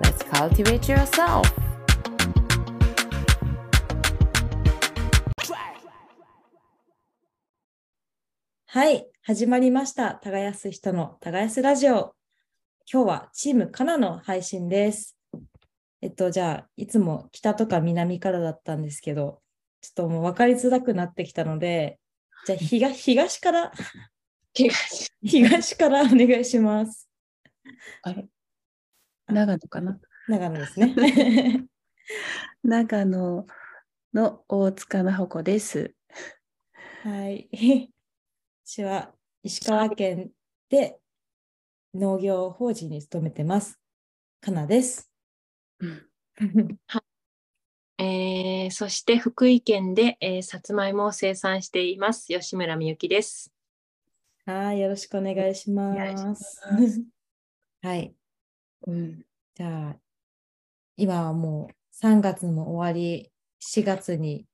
let's cultivate yourself はい、始まりました。耕す人の耕すラジオ。今日はチームカナの配信です。えっと、じゃあ、いつも北とか南からだったんですけど、ちょっともう分かりづらくなってきたので、じゃあ東、東から、東。東からお願いします。あれ？長野かな？長野ですね。長野の大塚の穂です。はい。私は石川県で農業法人に勤めてます。かなです。えーそして福井県で、えーさつまいもを生産しています吉村みゆきです。はい、よろしくお願いしま。願いします はい。うん、じゃあ、今はもう3月も終わり、4月に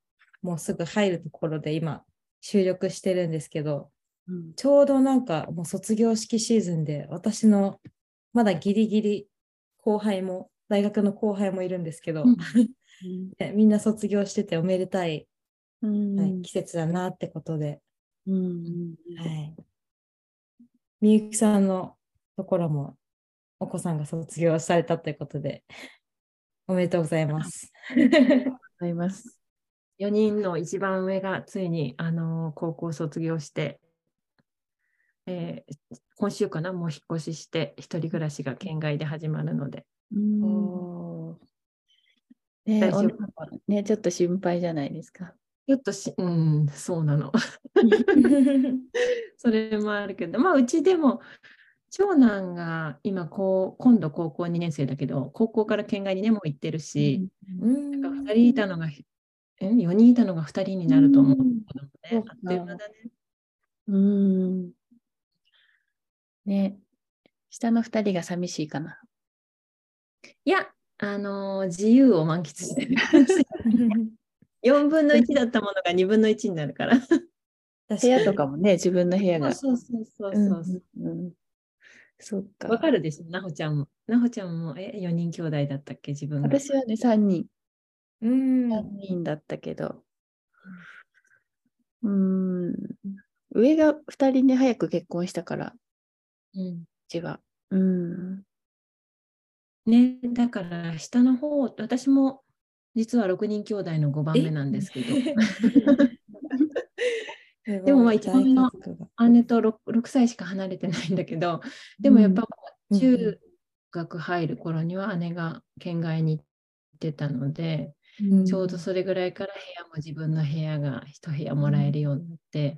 もうすぐ入るところで今収録してるんですけど、うん。ちょうどなんかもう卒業式シーズンで、私のまだギリギリ後輩も、大学の後輩もいるんですけど、うん。ねみんな卒業してておめでたい、うん。はい季節だなってことで、うん。はい。みゆきさんのところもお子さんが卒業されたということで、おめでとうございます。ございます。4人の一番上がついに、あのー高校卒業して、えー今週かなもう引っ越しして一人暮らしが県外で始まるのでちょっと心配じゃないですか。ちょっとしうんそうなのー それもあるけどまあうちでも長男が今こう今度高校2年生だけど高校から県外にねもう行ってるし、うんなんか2人いたのが、え4人いたのが2人になると思う。うん子供ねあっという間だね。うん。ね、下の二人が寂しいかな。いや、あのー自由を満喫してる。4分の1だったものが2分の1になるから。部屋とかもね、自分の部屋が。そうそうそううんそうそう。うんうんそっか。わかるでしょ、なほちゃんも。なほちゃんも、え、4人兄弟だったっけ、自分が。私はね、3人。うん3人だったけど。うーん。上が2人ね、早く結婚したから、ううんちは。うん。ね、だから下の方、私も実は6人兄弟の5番目なんですけど、でもまあ一番の姉と 6, 6歳しか離れてないんだけど、でもやっぱうん中学入る頃には姉が県外に行ってたので、ちょうどそれぐらいから部屋も自分の部屋が一部屋もらえるようになって、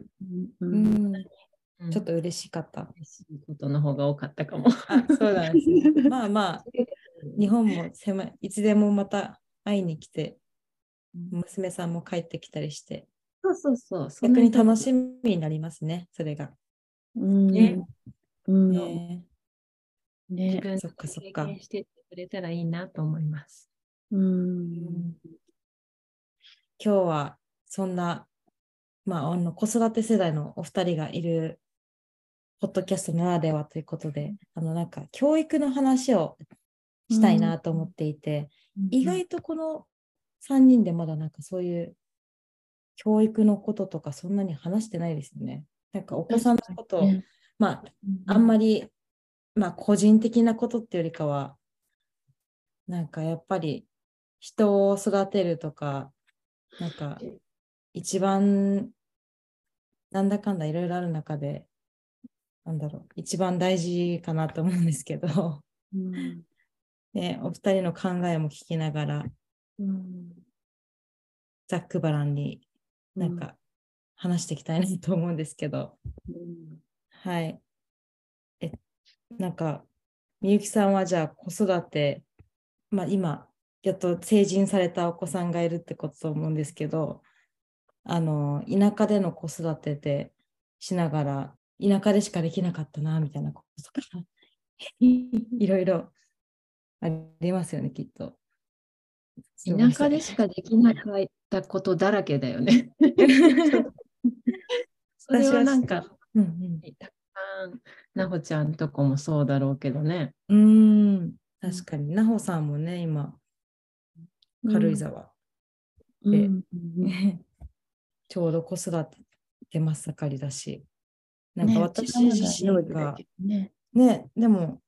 ううん。ん。うん。ちょっと嬉しかった。嬉しいことの方が多かったかも。あ、そうなんですね。まあまあ、日本も狭い、いつでもまた会いに来て、娘さんも帰ってきたりして、そうそうそう。逆に楽しみになりますね、それが。うん。ね。うん。ね。ね。自分そっかそっか。経験してくれたらいいなと思います。うん。今日はそんな、まあ、あの子育て世代のお二人がいるポッドキャストならではということで、あのなんか教育の話をしたいなと思っていて、意外とこの3人でまだなんかそういう教育のこととかそんなに話してないですよね。なんかお子さんのことを、ねまあ、あんまり、まあ、個人的なことってよりかは、なんかやっぱり人を育てるとか、なんか一番なんだかんだいろいろある中で、なんだろう、一番大事かなと思うんですけど、うん。ね、お二人の考えも聞きながら、うん。ざっくばらんになんか話していきたいなと思うんですけど、うんはい。え、なんか、みゆきさんはじゃあ子育てまあ、今、やっと成人されたお子さんがいるってことと思うんですけど、あの、田舎での子育てでしながら、田舎でしかできなかったな、みたいなこととか、いろいろありますよね、きっと。田舎でしかできなかったことだらけだよね。それはなんか、うんうんたくさん、なほちゃんとこもそうだろうけどね。うーん、確かに。なほさんもね、今、軽井沢で、うんちょうど子育て真っ盛りだし、なんかね私自身幼児だが、けどね。ね、でも、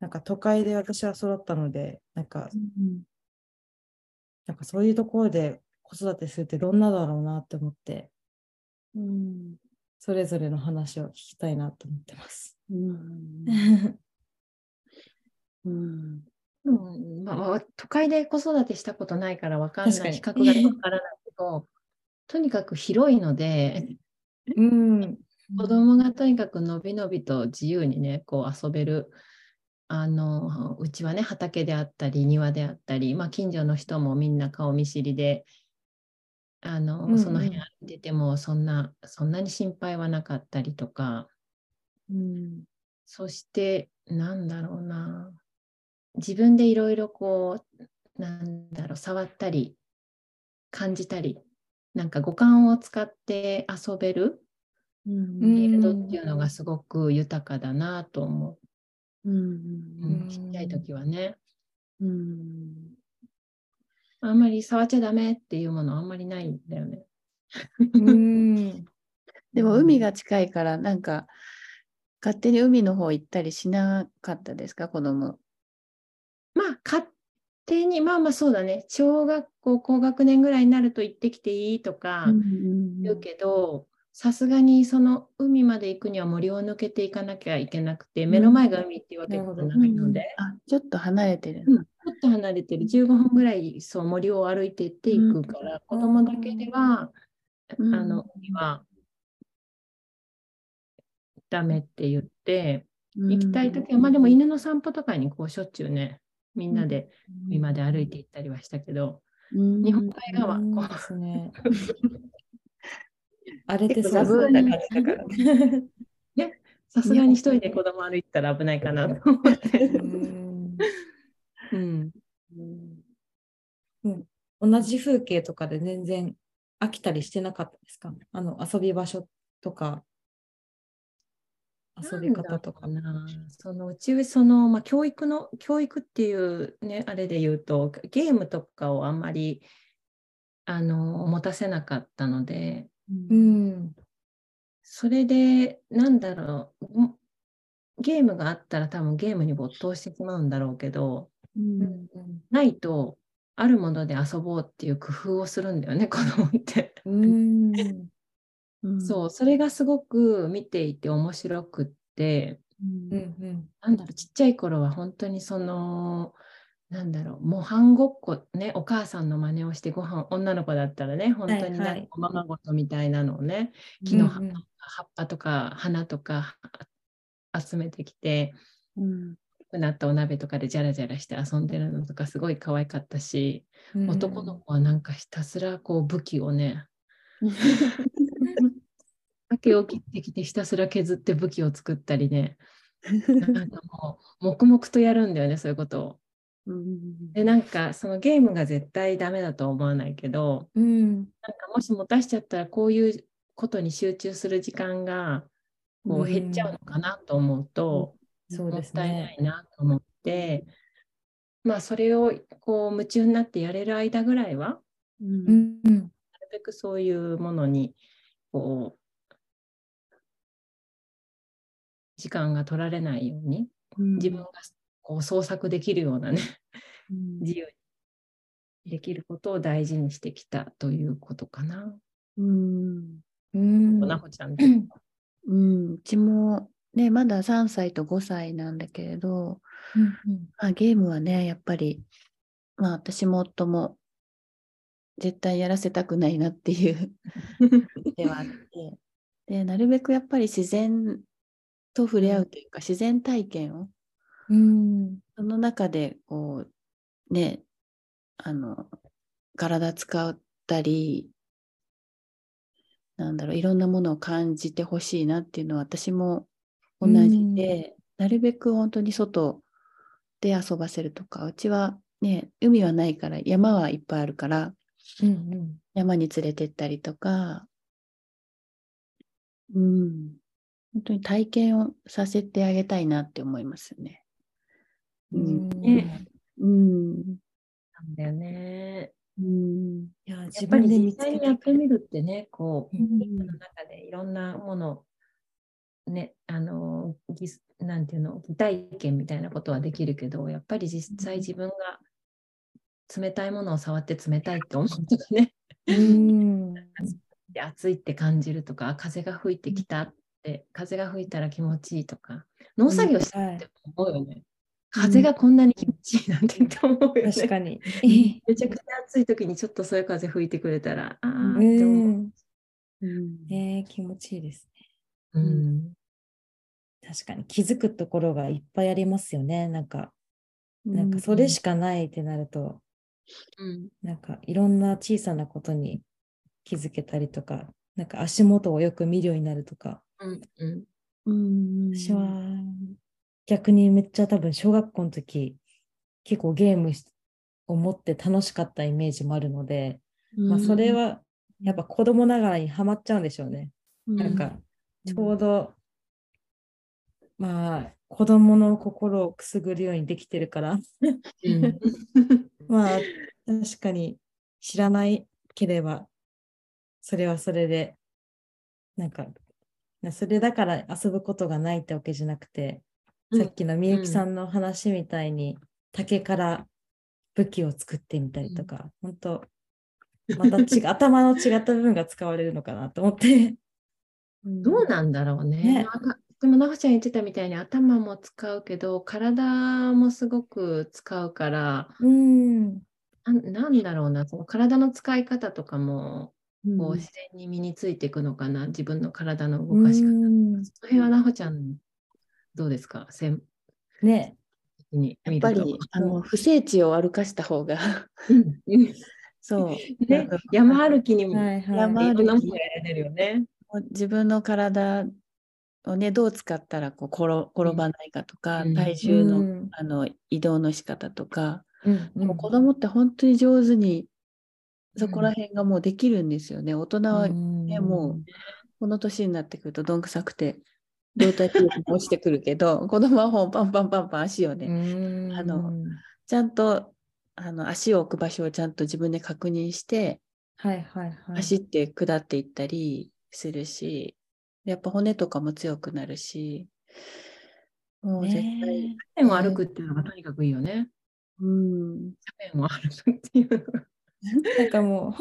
なんか都会で私は育ったので、なんか、うんなんかそういうところで子育てするってどんなだろうなって思って、うんそれぞれの話を聞きたいなと思ってます。うん。都会で子育てしたことないからわかんない、比較がわからないけど、とにかく広いので、うん、子供がとにかくのびのびと自由にね、こう遊べる。あのうちはね畑であったり庭であったり、まあ、近所の人もみんな顔見知りであの、うんうん。その辺歩いててもそんなそんなに心配はなかったりとか。うん。そしてなんだろうな。自分でいろいろこうなんだろう触ったり感じたりなんか五感を使って遊べるフィールドっていうのがすごく豊かだなと思う。うんうんちっちゃい時はね。うんあんまり触っちゃダメっていうものあんまりないんだよね。うん、でも海が近いからなんか勝手に海の方行ったりしなかったですか？子供。まあ勝手にまあまあそうだね小学校高学年ぐらいになると行ってきていいとか言うけどさすがにその海まで行くには森を抜けていかなきゃいけなくて目の前が海っていうわけでもないので、あちょっと離れてる。うん。ちょっと離れてる。15分ぐらいそう森を歩いてっていくから、子供だけでは、うん。あの海はダメって言って。行きたいときは、まあでも犬の散歩とかにこうしょっちゅうね、みんなで海まで歩いて行ったりはしたけど、うん。日本海側、う。ん。こですね。荒れて結そう構ザブなです感じだ。から。うさすがに一人で子供歩いてたら危ないかなと思って。うん。うん、同じ風景とかで全然飽きたりしてなかったですか？あの遊び場所とか。遊び方とか。な。そのうちその、まあ、教育の教育っていうねあれで言うとゲームとかをあんまりあの持たせなかったのでうん。それでなんだろう。もゲームがあったら多分ゲームに没頭してしまうんだろうけどうん。ないとあるもので遊ぼうっていう工夫をするんだよね 子供って。うん。うん。そうそれがすごく見ていて面白くって。うんうん。なんだろうちっちゃい頃は本当にそのなんだろう模範ごっこねお母さんの真似をしてご飯女の子だったらね本当にはないんかおままごとみたいなのをね、木の葉っぱとか花とかあ集めてきてうん。大きくなったお鍋とかでジャラジャラして遊んでるのとかすごい可愛かったし、うん。男の子はなんかひたすらこう武器をね 竹を切ってきてひたすら削って武器を作ったりね。なんかもう黙々とやるんだよねそういうことを。うんでなんかそのゲームが絶対ダメだとは思わないけどうん。なんかもし持たしちゃったらこういうことに集中する時間がこう減っちゃうのかなと思うと、そうですもったいなね。いなと思って、まあそれをこう夢中になってやれる間ぐらいはうん。うんうんなるべくそういうものにこう時間が取られないように自分がこう創作できるようなねうん。自由にできることを大事にしてきたということかな。うん。うん。なほちゃんうん、うちもね、まだ3歳と5歳なんだけれど、うんまあ、ゲームはね、やっぱり、まあ私も夫も絶対やらせたくないなっていう ではあって、で、なるべくやっぱり自然と触れ合うというか、自然体験をうん。その中で、こう、ね、あの、体使ったり、なんだろう、いろんなものを感じてほしいなっていうのは私も同じで、なるべく本当に外で遊ばせるとか、うちはね、海はないから山はいっぱいあるから、うんうん。山に連れてったりとか、うん、本当に体験をさせてあげたいなって思いますよね。うん。ねうん。なんだよね。うん。いや、や自っぱり分で実際にやってみるってね、こう、うん日の中でいろんなもの、ね、あの、ぎなんていうの、擬体験みたいなことはできるけど、やっぱり実際自分が冷たいものを触って冷たいって思うとかね、うん。で 暑いって感じるとか、風が吹いてきたって、風が吹いたら気持ちいいとか、農作業してはいって思うよね。風がこんなに気持ちいいなんてって思うよね。確かに。めちゃくちゃ暑い時にちょっとそういう風吹いてくれたら、ああうって思う。ん。うんえー、気持ちいいですうね。ん確かに気づくところがいっぱいありますよね。なんか、なんかそれしかないってなると、うんなんかいろんな小さなことに気づけたりとか、なんか足元をよく見るようになるとか、うんうんうん。私は逆にめっちゃ多分小学校の時、結構ゲームしを持って楽しかったイメージもあるので、まあそれはやっぱ子供ながらにはまっちゃうんでしょうね。なんか、ちょうど、まあ、子供の心をくすぐるようにできてるから、うん。まあ、確かに知らないければ、それはそれで、なんか、なそれだから遊ぶことがないってわけじゃなくて、さっきのみゆきさんの話みたいに、竹から武器を作ってみたりとか、本当また違う頭の違った部分が使われるのかなと思って。どうなんだろうね。ねでも、なほちゃん言ってたみたいに頭も使うけど、体もすごく使うから、うん。なんなんだろうな、その体の使い方とかも、うんこう自然に身についていくのかな、自分の体の動かし方。うんその辺はなほちゃん、どうですか？専ね。やっぱり、あの、不整地を歩かした方が、そう。ね、山歩きにもはいはい。山いろんなもやれるよね。自分の体をね、どう使ったらこう転転ばないかとか、うん。体重の,、うん。あの移動の仕方とか、うんでも子供って本当に上手にそこら辺がもうできるんですよね。大人はね、もうこの年になってくるとどんくさくて動体視力も落ちてくるけど、子供はもうパンパンパンパン足をね、うん、あのちゃんとあの足を置く場所をちゃんと自分で確認して、はいはいはい。走って下っていったりするし、やっぱ骨とかも強くなるし、もう絶対、ね斜面を歩くっていうのがとにかくいいよね。うん、斜面を歩くっていうのが。なんかも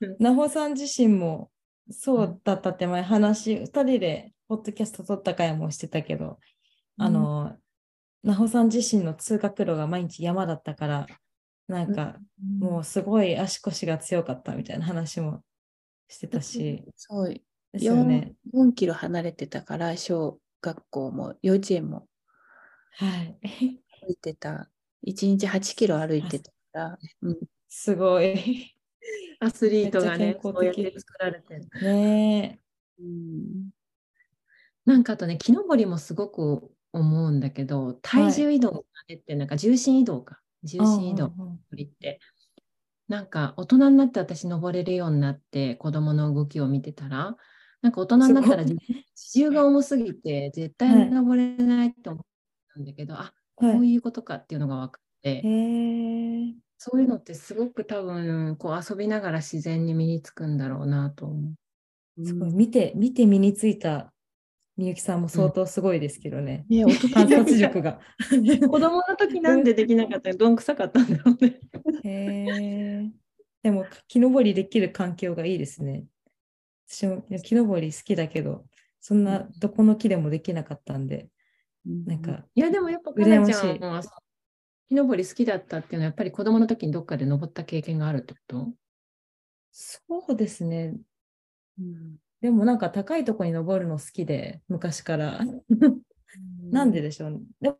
う、うんなほさん自身もそうだったって前話、二人でポッドキャスト撮った回もしてたけど、あの、なほさん自身の通学路が毎日山だったから、なんかもうすごい足腰が強かったみたいな話もしてたし、そう、ですよね。4, 4キロ離れてたから、小学校も幼稚園もはい。歩いてた。1日8キロ歩いてたから、うん、すごい。アスリートがねめっ、ちゃ健康的そうやって作られてる。ねうんなんかあとね、木登りもすごく思うんだけど、体重移動のあれってなんか重心移動か。重え。心移動りって。なんか大人になって私登れるようになって子供の動きを見てたら、なんか大人になったら重が重すぎて絶対登れないって思ったんだけど、あこはいういうことかっていうのが分かって、へえ。そういうのってすごく多分こう遊びながら自然に身につくんだろうなと思う。すごい。見て、見て身についたみゆきさんも相当すごいですけどね。ね、大人観察力が。子供の時なんでできなかったどんくさかったんだろうね。へえ。でも、木登りできる環境がいいですね。私も木登り好きだけど、そんなどこの木でもできなかったんで、なんか、いやでもやっぱかなちゃんは木登り好きだったっていうのはやっぱり子供の時にどっかで登った経験があるってこと？そうですね。うんでもなんか高いとこに登るの好きで、昔から。なんででしょうね。で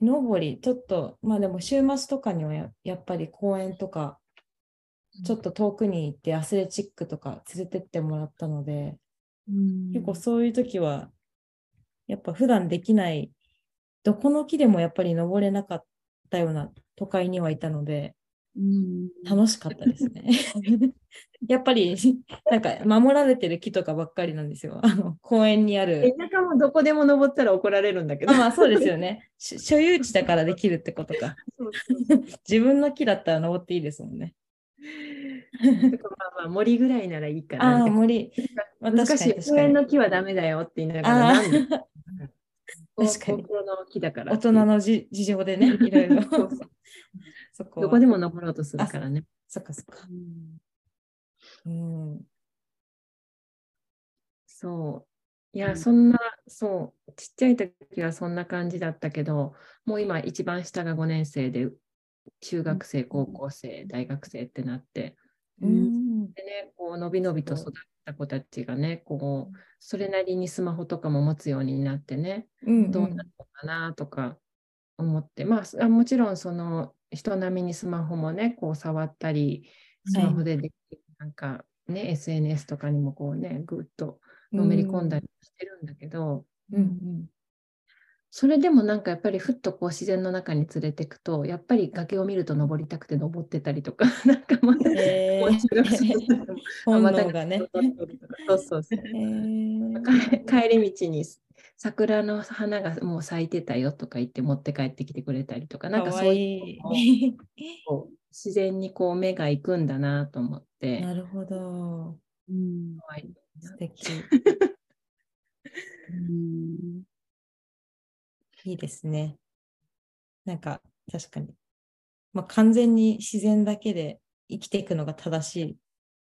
登り、ちょっと、まあでも週末とかにはややっぱり公園とか、ちょっと遠くに行ってアスレチックとか連れてってもらったので、うん結構そういう時は、やっぱ普段できない、どこの木でもやっぱり登れなかったような都会にはいたので、うん楽しかったですね。やっぱり、なんか守られてる木とかばっかりなんですよ。あの公園にある。田舎もどこでも登ったら怒られるんだけど。あまあそうですよね。し所有地だからできるってことか。そうそう 自分の木だったら登っていいですもんね。まあまあ森ぐらいならいいかなあ。森。まあ難しい。確かに確かに。公園の木はダメだよって言いながら、あなんであ、確かに高校の木だから大人のじ事情でね、いろいろ。そこはどこでも登ろうとするからね。そっかそっか。うん。そう。いうや、んそんな、そう、ちっちゃい時はそんな感じだったけど、もう今一番下が5年生で、中学生、高校生、大学生ってなって、うん。でね、こう、のびのびと育った子たちがね、こう、それなりにスマホとかも持つようになってね、うん。どうなるのかなとか思って、まあ、もちろんその人並みにスマホもね、こう触ったり、スマホでできる、なんかね、SNS とかにもこうね、ぐっとのめり込んだりしてるんだけど、うん。うん。それでもなんかやっぱりふっとこう自然の中に連れてくと、やっぱり崖を見ると登りたくて登ってたりとか、なんか また、えもう中学生になっても本能がね。そうそうそう。えー帰り道に桜の花がもう咲いてたよとか言って持って帰ってきてくれたりとか、なんかそういいう自然にこう目が行くんだなと思って、なるほど。うん素敵。うんいいですね。なんか、確かに。まあ、完全に自然だけで生きていくのが正しい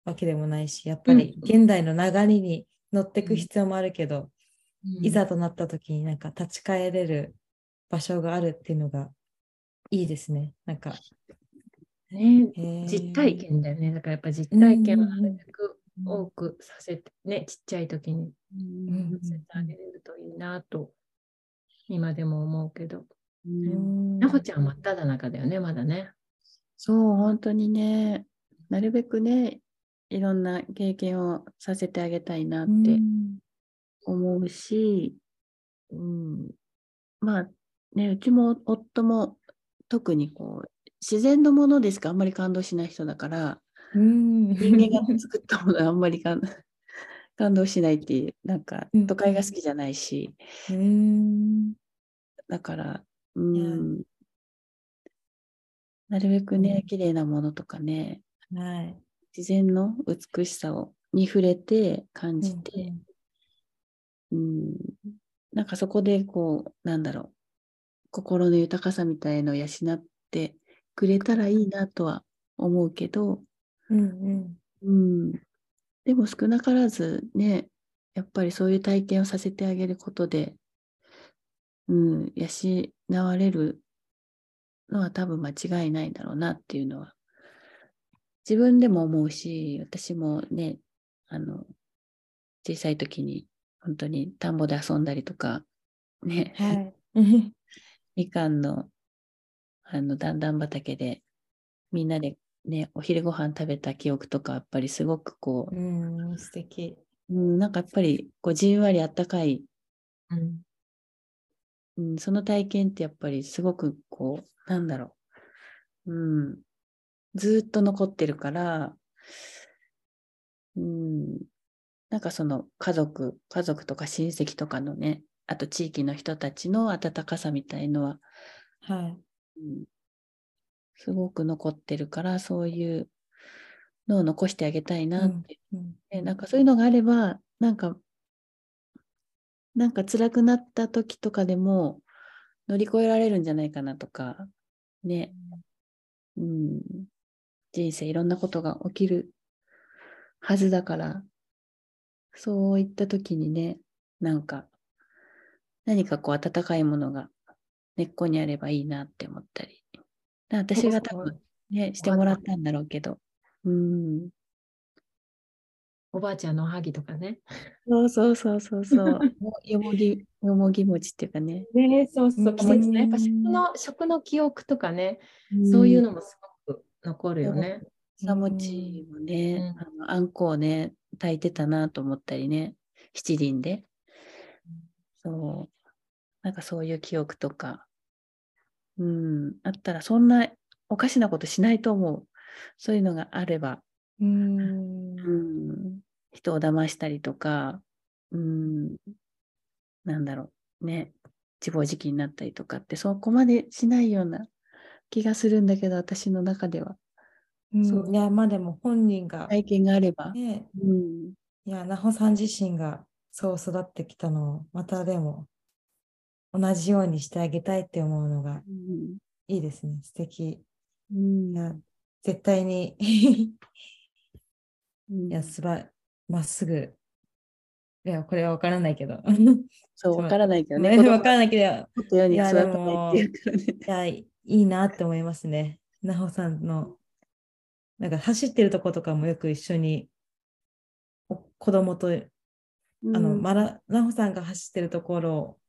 わけでもないし、やっぱりうん現代の流れに乗っていく必要もあるけど、いざとなった時になんか立ち返れる場所があるっていうのがいいですね。なんか、ね、実体験だよね。だからやっぱ実体験をなるべく多くさせて、ね、ちっちゃい時にうんさせてあげれるといいなと、今でも思うけど。うんなほちゃん真っ只中だよね、まだね。そう、本当にね、なるべくね、いろんな経験をさせてあげたいなっうてん思うし、うん、まあね、うちも夫も特にこう、自然のものでしかあんまり感動しない人だから、うん。人間が作ったものはあんまり感 感動しないっていう、なんかうん。都会が好きじゃないし、うん。だから、うん、なるべくね、綺麗なものとかね、はい。自然の美しさをに触れて感じて、うん。なんかそこでこう、なんだろう、心の豊かさみたいのを養ってくれたらいいなとは思うけど、うんうん。うん、でも少なからずね、やっぱりそういう体験をさせてあげることで、うん、養われるのは多分間違いないだろうなっていうのは、自分でも思うし、私もね、あの、小さい時に本当に田んぼで遊んだりとか、ね、はい。みかんの、あの、段々畑で、みんなでね、お昼ご飯食べた記憶とか、やっぱりすごくこうん、素敵。う、うん、なんかやっぱり、こう、じんわりあったかい、うん。うん、その体験ってやっぱりすごくこう、なんだろう、うん、ずーっと残ってるから、うん、なんかその家族、家族とか親戚とかのね、あと地域の人たちの温かさみたいのは、はい。うんすごく残ってるから、そういうのを残してあげたいなって。うんねなんかそういうのがあれば、なんか、なんか辛くなった時とかでも乗り越えられるんじゃないかなとか、ね。うん。人生いろんなことが起きるはずだから、そういった時にね、なんか、何かこう温かいものが根っこにあればいいなって思ったり。私が多分ね、してもらったんだろうけど。うん。おばあちゃんのおはぎとかね。そうそうそうそうそう。よもぎ、よもぎ餅っていうかね。ねそうそうう、季節ね。やっぱ食うんの食の記憶とかね、そういうのもすごく残るよね。さ餅もね、あのあんこをね、炊いてたなと思ったりね、七輪で。そう。なんかそういう記憶とか。うん。あったら、そんなおかしなことしないと思う。そういうのがあれば、うんうん。人を騙したりとか、うん。なんだろう。ね。自暴自棄になったりとかって、そこまでしないような気がするんだけど、私の中では。うんそういや、まあでも本人が、体験があれば。ね、うん。いや、なほさん自身がそう育ってきたのを、またでも同じようにしてあげたいって思うのがうんいいですね。素敵。うんいや、絶対にうんいや、すば、まっすぐ。いや、これはわからないけど。そう、わからないけどね。ね、子供わからないけど、が思ったように育たないっていうからね。いや、いいなって思いますね。なほさんの、なんか走ってるとことかもよく一緒に、お子供と、あの、うんまだ、なほさんが走ってるところを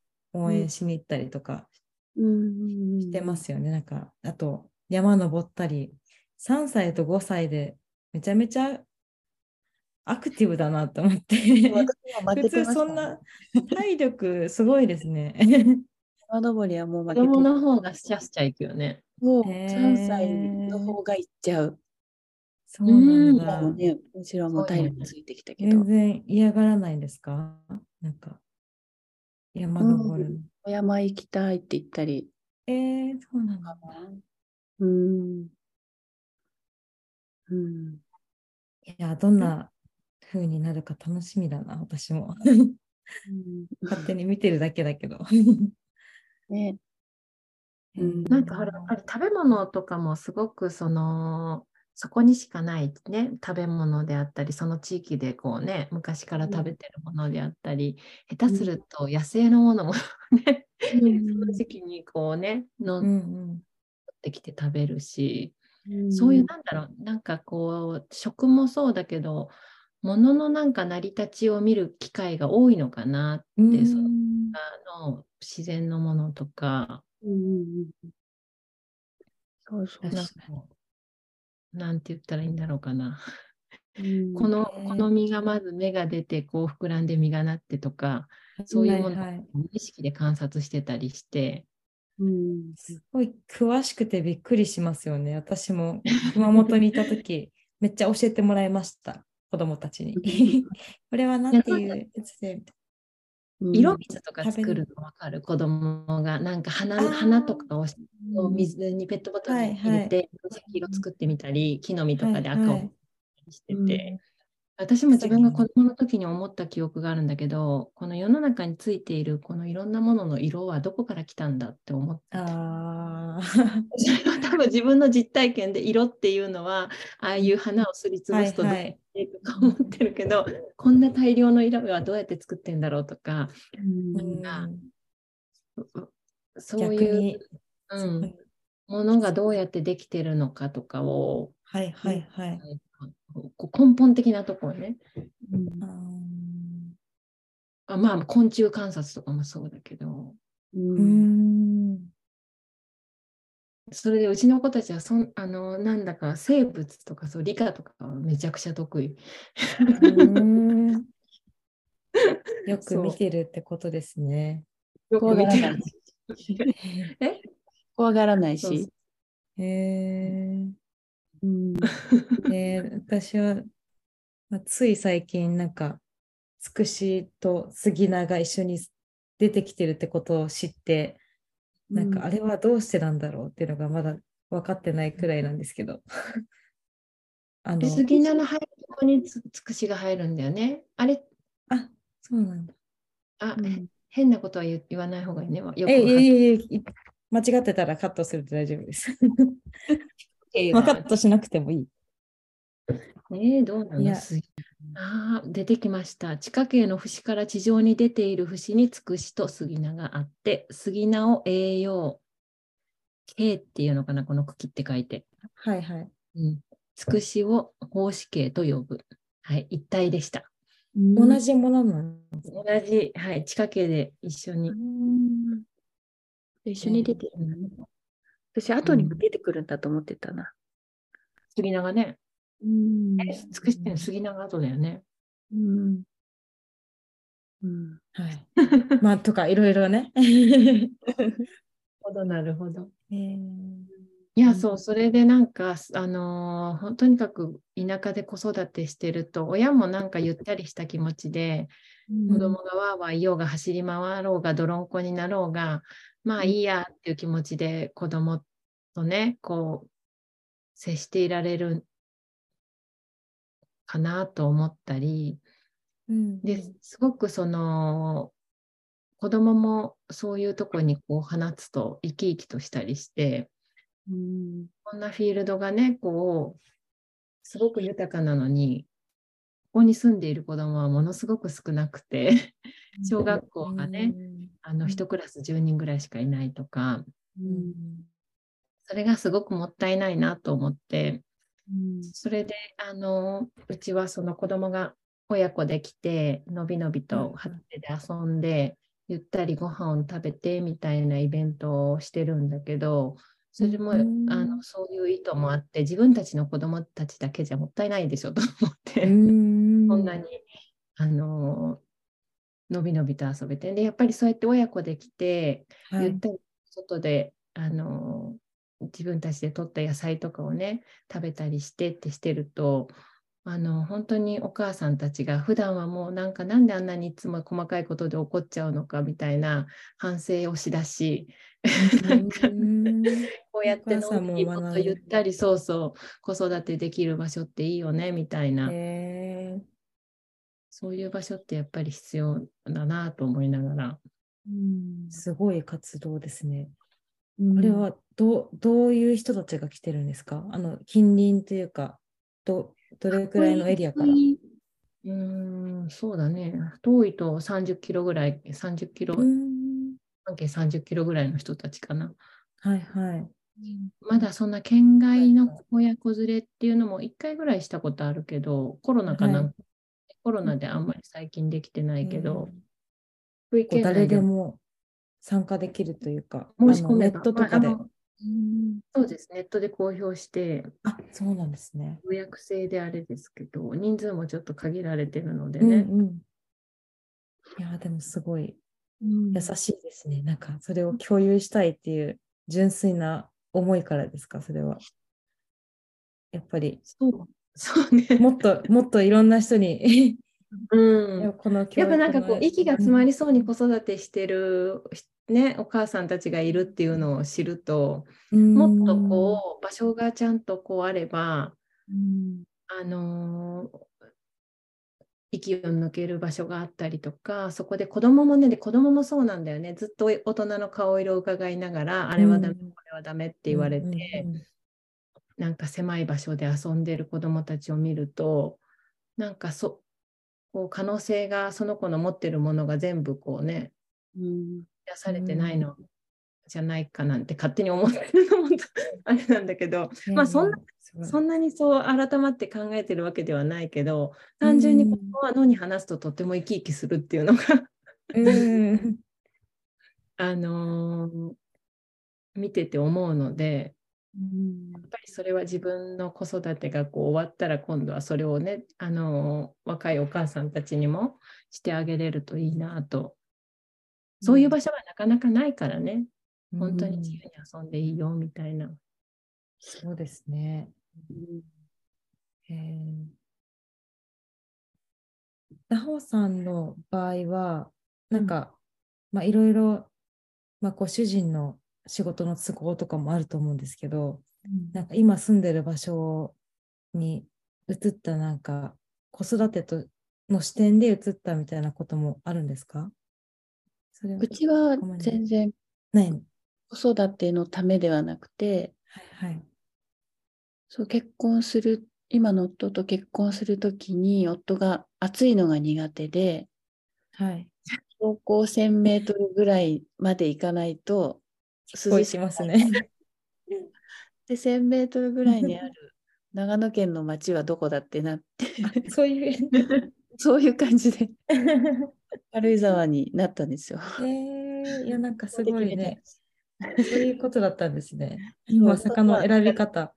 応援しに行ったりとかうんしてますよね。なんか、あと、山登ったり、3歳と5歳でめちゃめちゃアクティブだなって思って。普通そんな体力すごいですね。山登りはもう負子けて供の方がしちゃしちゃいくよね。そう、へー3歳の方が行っちゃう。そうなんだ。もうね、もちろんもう体力ついてきたけど全、然嫌がらないんですか？なんか、山登るの。お山行きたいって言ったり、えー、そうなんだ。うん。うん。いや、どんな風になるか楽しみだな、私も。勝手に見てるだけだけど。ね、うんなんかほら、やっぱり食べ物とかもすごくその、そこにしかないね、食べ物であったり、その地域でこうね、昔から食べてるものであったり、下手すると野生のものもね、その時期にこうね、のうん持うん。ってきて食べるし、うんそういう、なんだろう、なんかこう、食もそうだけど、もののなんか成り立ちを見る機会が多いのかなって、うん。そのあの自然のものとか、うんうんうん。そうそう。なんかなんて言ったらいいんだろうかな。うん この、この実がまず芽が出て、こう膨らんで実がなってとか、そういうものをはいはい無意識で観察してたりして、うんすごい詳しくてびっくりしますよね。私も熊本にいたとき、めっちゃ教えてもらいました。子供たちに。これは何ていうやつで。色水とか作るの分かる？子供が、なんか花花とかをうん。水にペットボトルにはいはい。入れて、紫色作ってみたり、木の実とかで赤をはいはい。してて、私も自分が子供の時に思った記憶があるんだけど、この世の中についているこのいろんなものの色はどこから来たんだって思ってた。多分自分の実体験で色っていうのはああいう花をすりつぶすとはいはいとか思ってるけど、こんな大量の色はどうやって作ってんだろうとか、うん。がそう逆いうに、うん、ものがどうやってできてるのかとかを、はいはいはい。こう根本的なところね。うん。あまあ昆虫観察とかもそうだけど。ううんん。それでうちの子たちはそんあのなんだか生物とかそう理科とかはめちゃくちゃ得意。うん よく見てるってことですね。よ怖がらないる。え？怖がらないし。へえうんで 私は、まあ、つい最近なんかつくしと杉菜が一緒に出てきてるってことを知って、なんかあれはどうしてなんだろうっていうのがまだ分かってないくらいなんですけど。あの杉菜の入るとこにつつくしが入るんだよね。あれ？あそうなんだ。あ、うん。変なことは言言わない方がいいね。よくええいえ間違ってたらカットすると大丈夫です。まあ、カットしなくてもいい。えー、どうないや。の杉あー出てきました。地下茎の節から地上に出ている節につくしと杉菜があって、杉菜を栄養、茎っていうのかな、この茎って書いて。はいはい。うん、つくしを胞子茎と呼ぶ。はい、一体でした。同じものなの同じ、はい、地下茎で一緒に。一緒に出てるんだね。私、後に出てくるんだと思ってたな。杉長ね。うんえ、つくしてんの杉長後だよね。うん。うん。はい。まあ、とか、いろいろね。ほど、なるほど。えーいや、そう、それでなんか、あのーとにかく田舎で子育てしてると、親もなんかゆったりした気持ちで、子供がわーわー言おうが走り回ろうが泥んこになろうが、まあいいやっていう気持ちで子供とね、こう、接していられるかなと思ったり、うん。ですごくその、子供もそういうとこにこう放つと生き生きとしたりして、うん。こんなフィールドがね、こう、すごく豊かなのに、ここに住んでいる子供はものすごく少なくて、小学校がね、あの、一クラス10人ぐらいしかいないとか、うん。それがすごくもったいないなと思って、うん。それで、あの、うちはその子供が親子で来て、のびのびと畑で遊んで、ゆったりご飯を食べてみたいなイベントをしてるんだけど、それも、うん。あのそういう意図もあって、自分たちの子供たちだけじゃもったいないでしょと思って、うん。そんなに、あの、のびのびと遊べて。で、やっぱりそうやって親子で来て、はい。ゆったり外で、あの自分たちで取った野菜とかをね食べたりしてってしてるとあの本当にお母さんたちが普段はもうなんかなんであんなにいつも細かいことで怒っちゃうのかみたいな反省をしだし こうやってのんびりもっとゆったりそうそう子育てできる場所っていいよねみたいなへそういう場所ってやっぱり必要だなと思いながら。うんーすごい活動ですね。うん。これはどうどういう人たちが来てるんですか？あの近隣というかどどれくらいのエリアから？うーん、そうだね。遠いと30キロぐらい、30キロ、うん。半径30キロぐらいの人たちかな。はいはい。まだそんな県外の親子連れっていうのも1回ぐらいしたことあるけど、コロナかな、はい。コロナであんまり最近できてないけど、うん。福井県誰内でもでも参加できるというか、申し込めばットとかで。そうです、ネットで公表して、あそうなんですね。予約制であれですけど、人数もちょっと限られてるのでうんね。うん。いや、でもすごいうん優しいですね。なんかそれを共有したいっていう純粋な思いからですか、それは。やっぱりそうそうね。もっと もっといろんな人にうんこの教やっぱなんかこう息が詰まりそうに子育てしてる、ね、お母さんたちがいるっていうのを知ると、うんもっとこう場所がちゃんとこうあれば、うん。あのー息を抜ける場所があったりとか、そこで子供もね、で子供もそうなんだよね。ずっと大人の顔色を伺いながら、あれはダメ、うん。これはダメって言われて、なんか狭い場所で遊んでる子供たちを見ると、なんかそこう可能性がその子の持ってるものが全部こうね、うん出されてないのじゃないかなんて勝手に思ってるのもあれなんだけど、うんまあそんな、そんなにそう改まって考えてるわけではないけど、単純にこうんこは脳に話すととっても生き生きするっていうのが、うん。あのー見てて思うので、うん。やっぱりそれは自分の子育てがこう終わったら今度はそれをね、あのー若いお母さんたちにもしてあげれるといいなと。そういう場所はなかなかないからね、本当に自由に遊んでいいよみたいな。そうですね。へえ。なほさんの場合は、なんか、まあいろいろ、まあご主人の仕事の都合とかもあると思うんですけど、なんか今住んでる場所に移ったなんか子育てとの視点で移ったみたいなこともあるんですか？それうちは全然ないの子育てのためではなくて、はいはい。そう結婚する、今の夫と結婚するときに夫が暑いのが苦手で、はい。標高1000メートルぐらいまで行かないと涼しますね。で、1000メートルぐらいにある長野県の町はどこだってなってそういう。そういう感じで 軽井沢になったんですよ。えー、いや、なんか すごいね。そそういうことだったんですね。うまさかの選び方。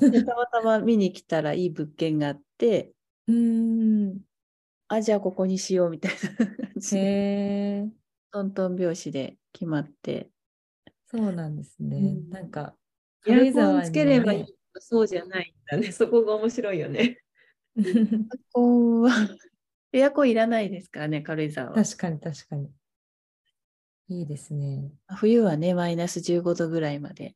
でたまたま見に来たらいい物件があって、うーん。あ、じゃあここにしようみたいな感じで、へえ、トントン拍子で決まって。そうなんですね。うんなんか、エアコンつければいいね。そうじゃないんだね。そこが面白いよね。エアコンは、エアコンいらないですからね、軽井沢は。確かに確かに。いいですね。冬はね、マイナス15度ぐらいまで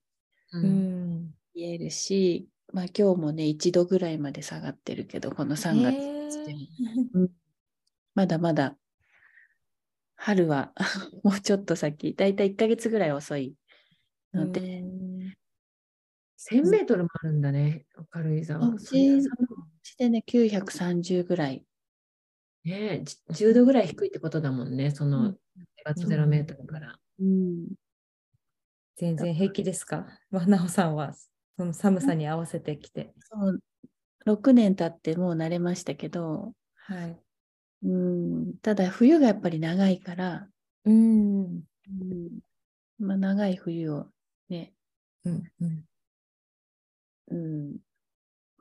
う。ん。冷えるし、まあ今日もね、1度ぐらいまで下がってるけど、この3月へでもーうんまだまだ春は もうちょっと先、だいたい1ヶ月ぐらい遅いので、うん1000メートルもあるんだね、軽井沢。うちでね、930ぐらい。ねじ10度ぐらい低いってことだもんね、そのうん月0メートルから。うん、全然平気ですか？まあなおさんは、その寒さに合わせてきて。そう6年経ってもう慣れましたけど、はい。うん、ただ冬がやっぱり長いから、うん。うんまあ、長い冬をね、うん。うん。うん、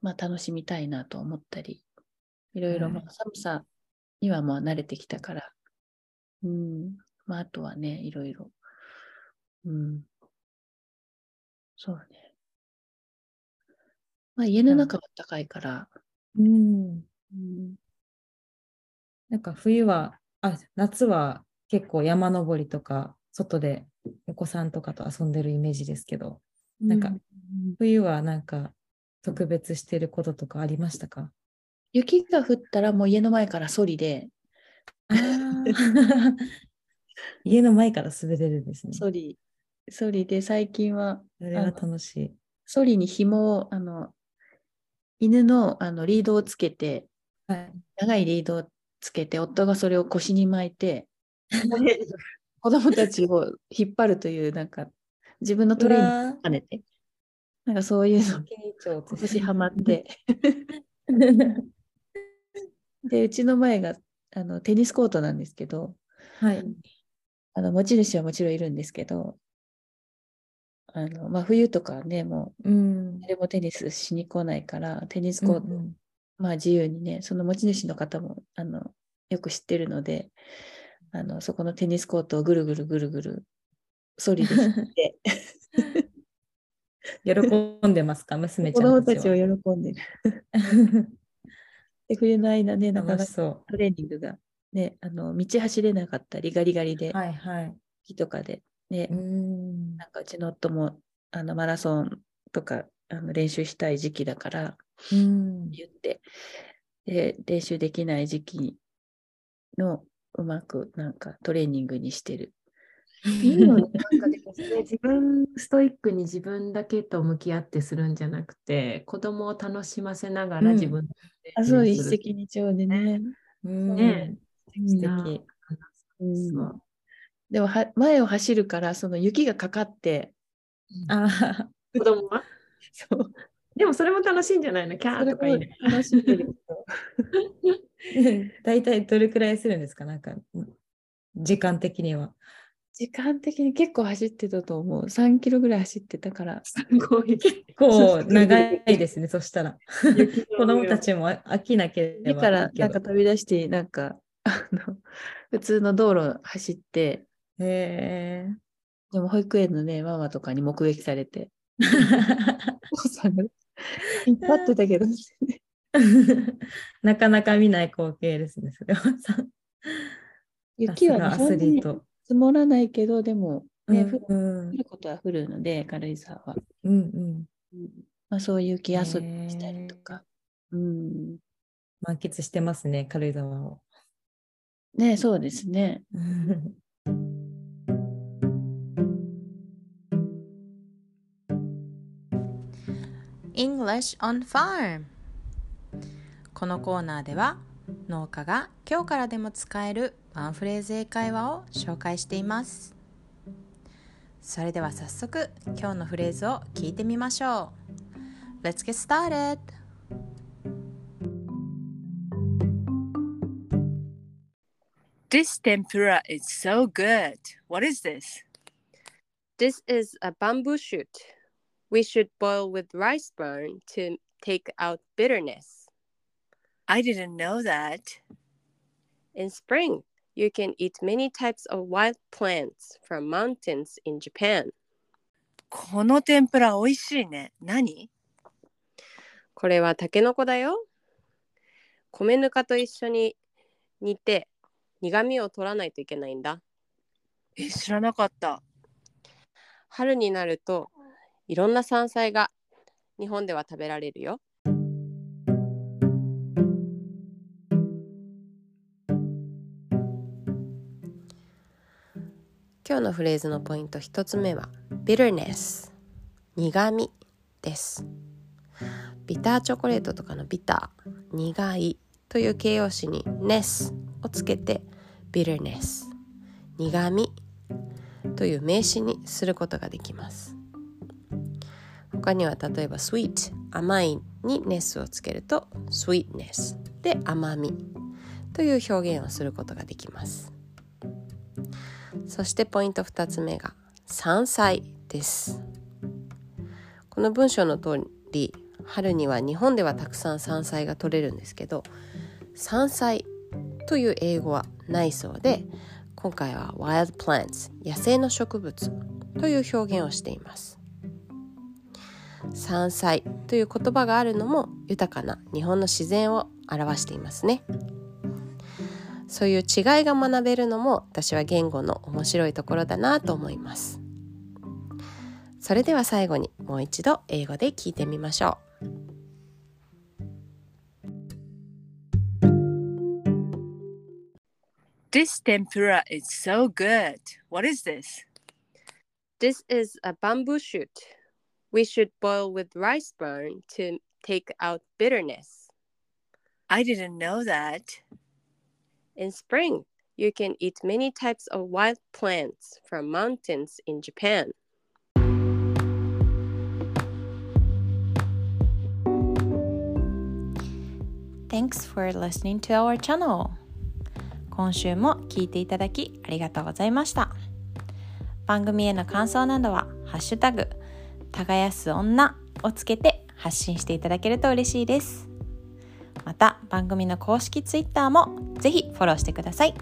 まあ楽しみたいなと思ったり、いろいろはいまあ寒さにはもう慣れてきたから、うん、まああとはね、いろいろ、うん、そうね。まあ家の中は暖かいから、うん。うん、なんか冬は、あ、夏は結構山登りとか、外でお子さんとかと遊んでるイメージですけど、なんかうん冬はなんか特別してることとかありましたか？雪が降ったらもう家の前からソリで、家の前から滑れるんですね。ソリ、ソリで最近はそれは楽しい。ソリに紐を、あの、犬のあのリードをつけて、はい。長いリードをつけて、夫がそれを腰に巻いて、子供たちを引っ張るという、なんか、自分のトレーニングを兼ねて、なんかそういうの、ー緊張今年ハマって、で、うちの前があのテニスコートなんですけど、はい。あの持ち主はもちろんいるんですけど、あのまあ、冬とかはね、もうんう誰もテニスしに来ないから、テニスコート、うんうんまあ自由にね、その持ち主の方もあのよく知ってるので、あのそこのテニスコートをぐるぐるぐるぐる、ソリで引いて、喜んでますか？娘ち子ゃんたち供たちをは。喜んでる。で冬の間ね、なかなかトレーニングが、ね、あの道走れなかったり、ガリガリでう。、はいはい。木とかで、ね、うん。なんかうちの夫もあのマラソンとかあの練習したい時期だからうん。言って、で、練習できない時期のうまくなんかトレーニングにしてる。いいよね。なんか でもそれ自分、ストイックに自分だけと向き合ってするんじゃなくて、子供を楽しませながらうん。自分であ、そう、練習する一石二鳥でね。うん。ね。素敵。うん。そうでもは前を走るからその雪がかかって、あ子供は？そう。でもそれも楽しいんじゃないの？キャーとか楽しんでる。大体どれくらいするんですか？なんか、時間的には。時間的に結構走ってたと思う。3キロぐらい走ってたから。らすごい。こう、長いですね、そしたら。雪子供たちも飽きなければ家からなんか飛び出して、なんか、あの、普通の道路走って、へえ。でも保育園のね、ママとかに目撃されて、お父さんが引っ張ってたけど、なかなか見ない光景ですね、それはさ。雪はさすがアスリート。積もらないけど、でも、ね、うん降うんることは降るので、軽井沢は。うんうん。まあ、そういう雪遊びしたりとか。うん。満喫してますね、軽井沢を。ね、そうですね。English on Farm このコーナーでは農家が今日からでも使えるワンフレーズ英会話を紹介していますそれでは早速今日のフレーズを聞いてみましょう Let's get started! This tempura is so good. What is this? This is a bamboo shoot. We should boil with rice burn to take out bitterness. I didn't know that. In spring, you can eat many types of wild plants from mountains in Japan. この天ぷら美味しいね。何？これはタケノコだよ。米ぬかと一緒に煮て苦味を取らないといけないんだ。え、知らなかった。春になるといろんな山菜が日本では食べられるよ。今日のフレーズのポイント一つ目は bitterness 苦味です。ビターチョコレートとかのビター苦いという形容詞に ness をつけて bitterness 苦味という名詞にすることができます他には例えば sweet 甘いに ness をつけると sweetness で甘みという表現をすることができますそしてポイント2つ目が山菜です。この文章の通り春には日本ではたくさん山菜が取れるんですけど山菜という英語はないそうで今回は wild plants 野生の植物という表現をしています。山菜という言葉があるのも豊かな日本の自然を表していますね。そういう違いが学べるのも私は言語の面白いところだなと思いますそれでは最後にもう一度英語で聞いてみましょう This tempura is so good. What is this? This is a bamboo shoot. We should boil with rice bran to take out bitterness. I didn't know that. In spring, you can eat many types of wild plants from mountains in Japan. Thanks for listening to our channel. 今週も聞いていただきありがとうございました。番組への感想などは、ハッシュタグ、耕す女をつけて発信していただけると嬉しいです。また、番組の公式 Twitter もぜひフォローしてください。